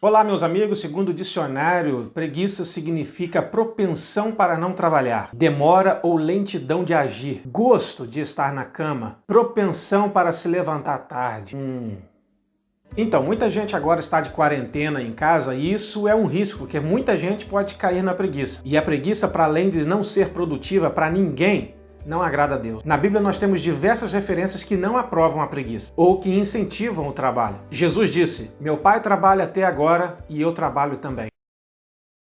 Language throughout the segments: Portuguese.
Olá, meus amigos. Segundo o dicionário, preguiça significa propensão para não trabalhar, demora ou lentidão de agir, gosto de estar na cama, propensão para se levantar tarde. Hum. Então, muita gente agora está de quarentena em casa e isso é um risco, porque muita gente pode cair na preguiça. E a preguiça, para além de não ser produtiva para ninguém, não agrada a Deus. Na Bíblia nós temos diversas referências que não aprovam a preguiça ou que incentivam o trabalho. Jesus disse: Meu pai trabalha até agora e eu trabalho também.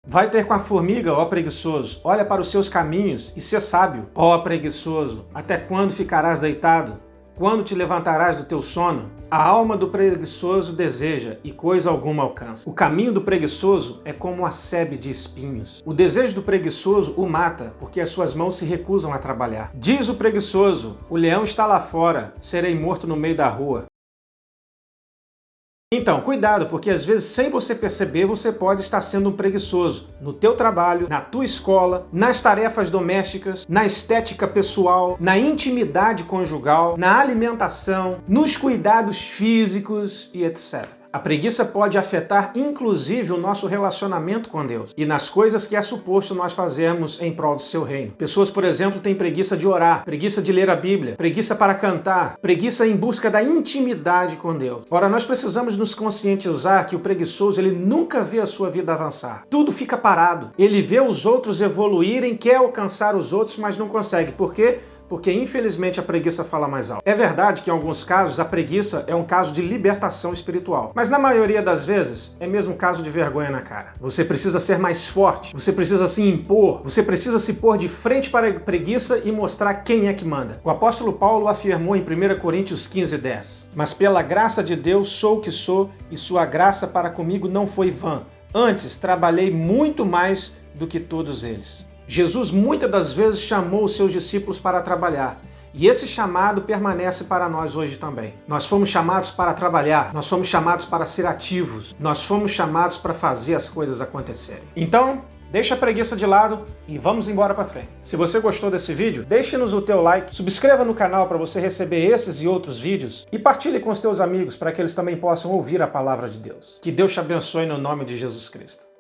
Vai ter com a formiga, ó preguiçoso, olha para os seus caminhos e ser sábio, ó preguiçoso, até quando ficarás deitado? Quando te levantarás do teu sono? A alma do preguiçoso deseja e coisa alguma alcança. O caminho do preguiçoso é como a sebe de espinhos. O desejo do preguiçoso o mata, porque as suas mãos se recusam a trabalhar. Diz o preguiçoso: O leão está lá fora, serei morto no meio da rua. Então, cuidado, porque às vezes sem você perceber, você pode estar sendo um preguiçoso no teu trabalho, na tua escola, nas tarefas domésticas, na estética pessoal, na intimidade conjugal, na alimentação, nos cuidados físicos e etc. A preguiça pode afetar inclusive o nosso relacionamento com Deus e nas coisas que é suposto nós fazermos em prol do seu reino. Pessoas, por exemplo, têm preguiça de orar, preguiça de ler a Bíblia, preguiça para cantar, preguiça em busca da intimidade com Deus. Ora, nós precisamos nos conscientizar que o preguiçoso ele nunca vê a sua vida avançar. Tudo fica parado. Ele vê os outros evoluírem, quer alcançar os outros, mas não consegue. Por quê? Porque infelizmente a preguiça fala mais alto. É verdade que em alguns casos a preguiça é um caso de libertação espiritual, mas na maioria das vezes é mesmo caso de vergonha na cara. Você precisa ser mais forte, você precisa se impor, você precisa se pôr de frente para a preguiça e mostrar quem é que manda. O apóstolo Paulo afirmou em 1 Coríntios 15, 10: Mas pela graça de Deus sou o que sou, e sua graça para comigo não foi vã. Antes trabalhei muito mais do que todos eles. Jesus muitas das vezes chamou os seus discípulos para trabalhar. E esse chamado permanece para nós hoje também. Nós fomos chamados para trabalhar, nós fomos chamados para ser ativos, nós fomos chamados para fazer as coisas acontecerem. Então, deixa a preguiça de lado e vamos embora para frente. Se você gostou desse vídeo, deixe-nos o teu like, subscreva no canal para você receber esses e outros vídeos e partilhe com os teus amigos para que eles também possam ouvir a palavra de Deus. Que Deus te abençoe no nome de Jesus Cristo.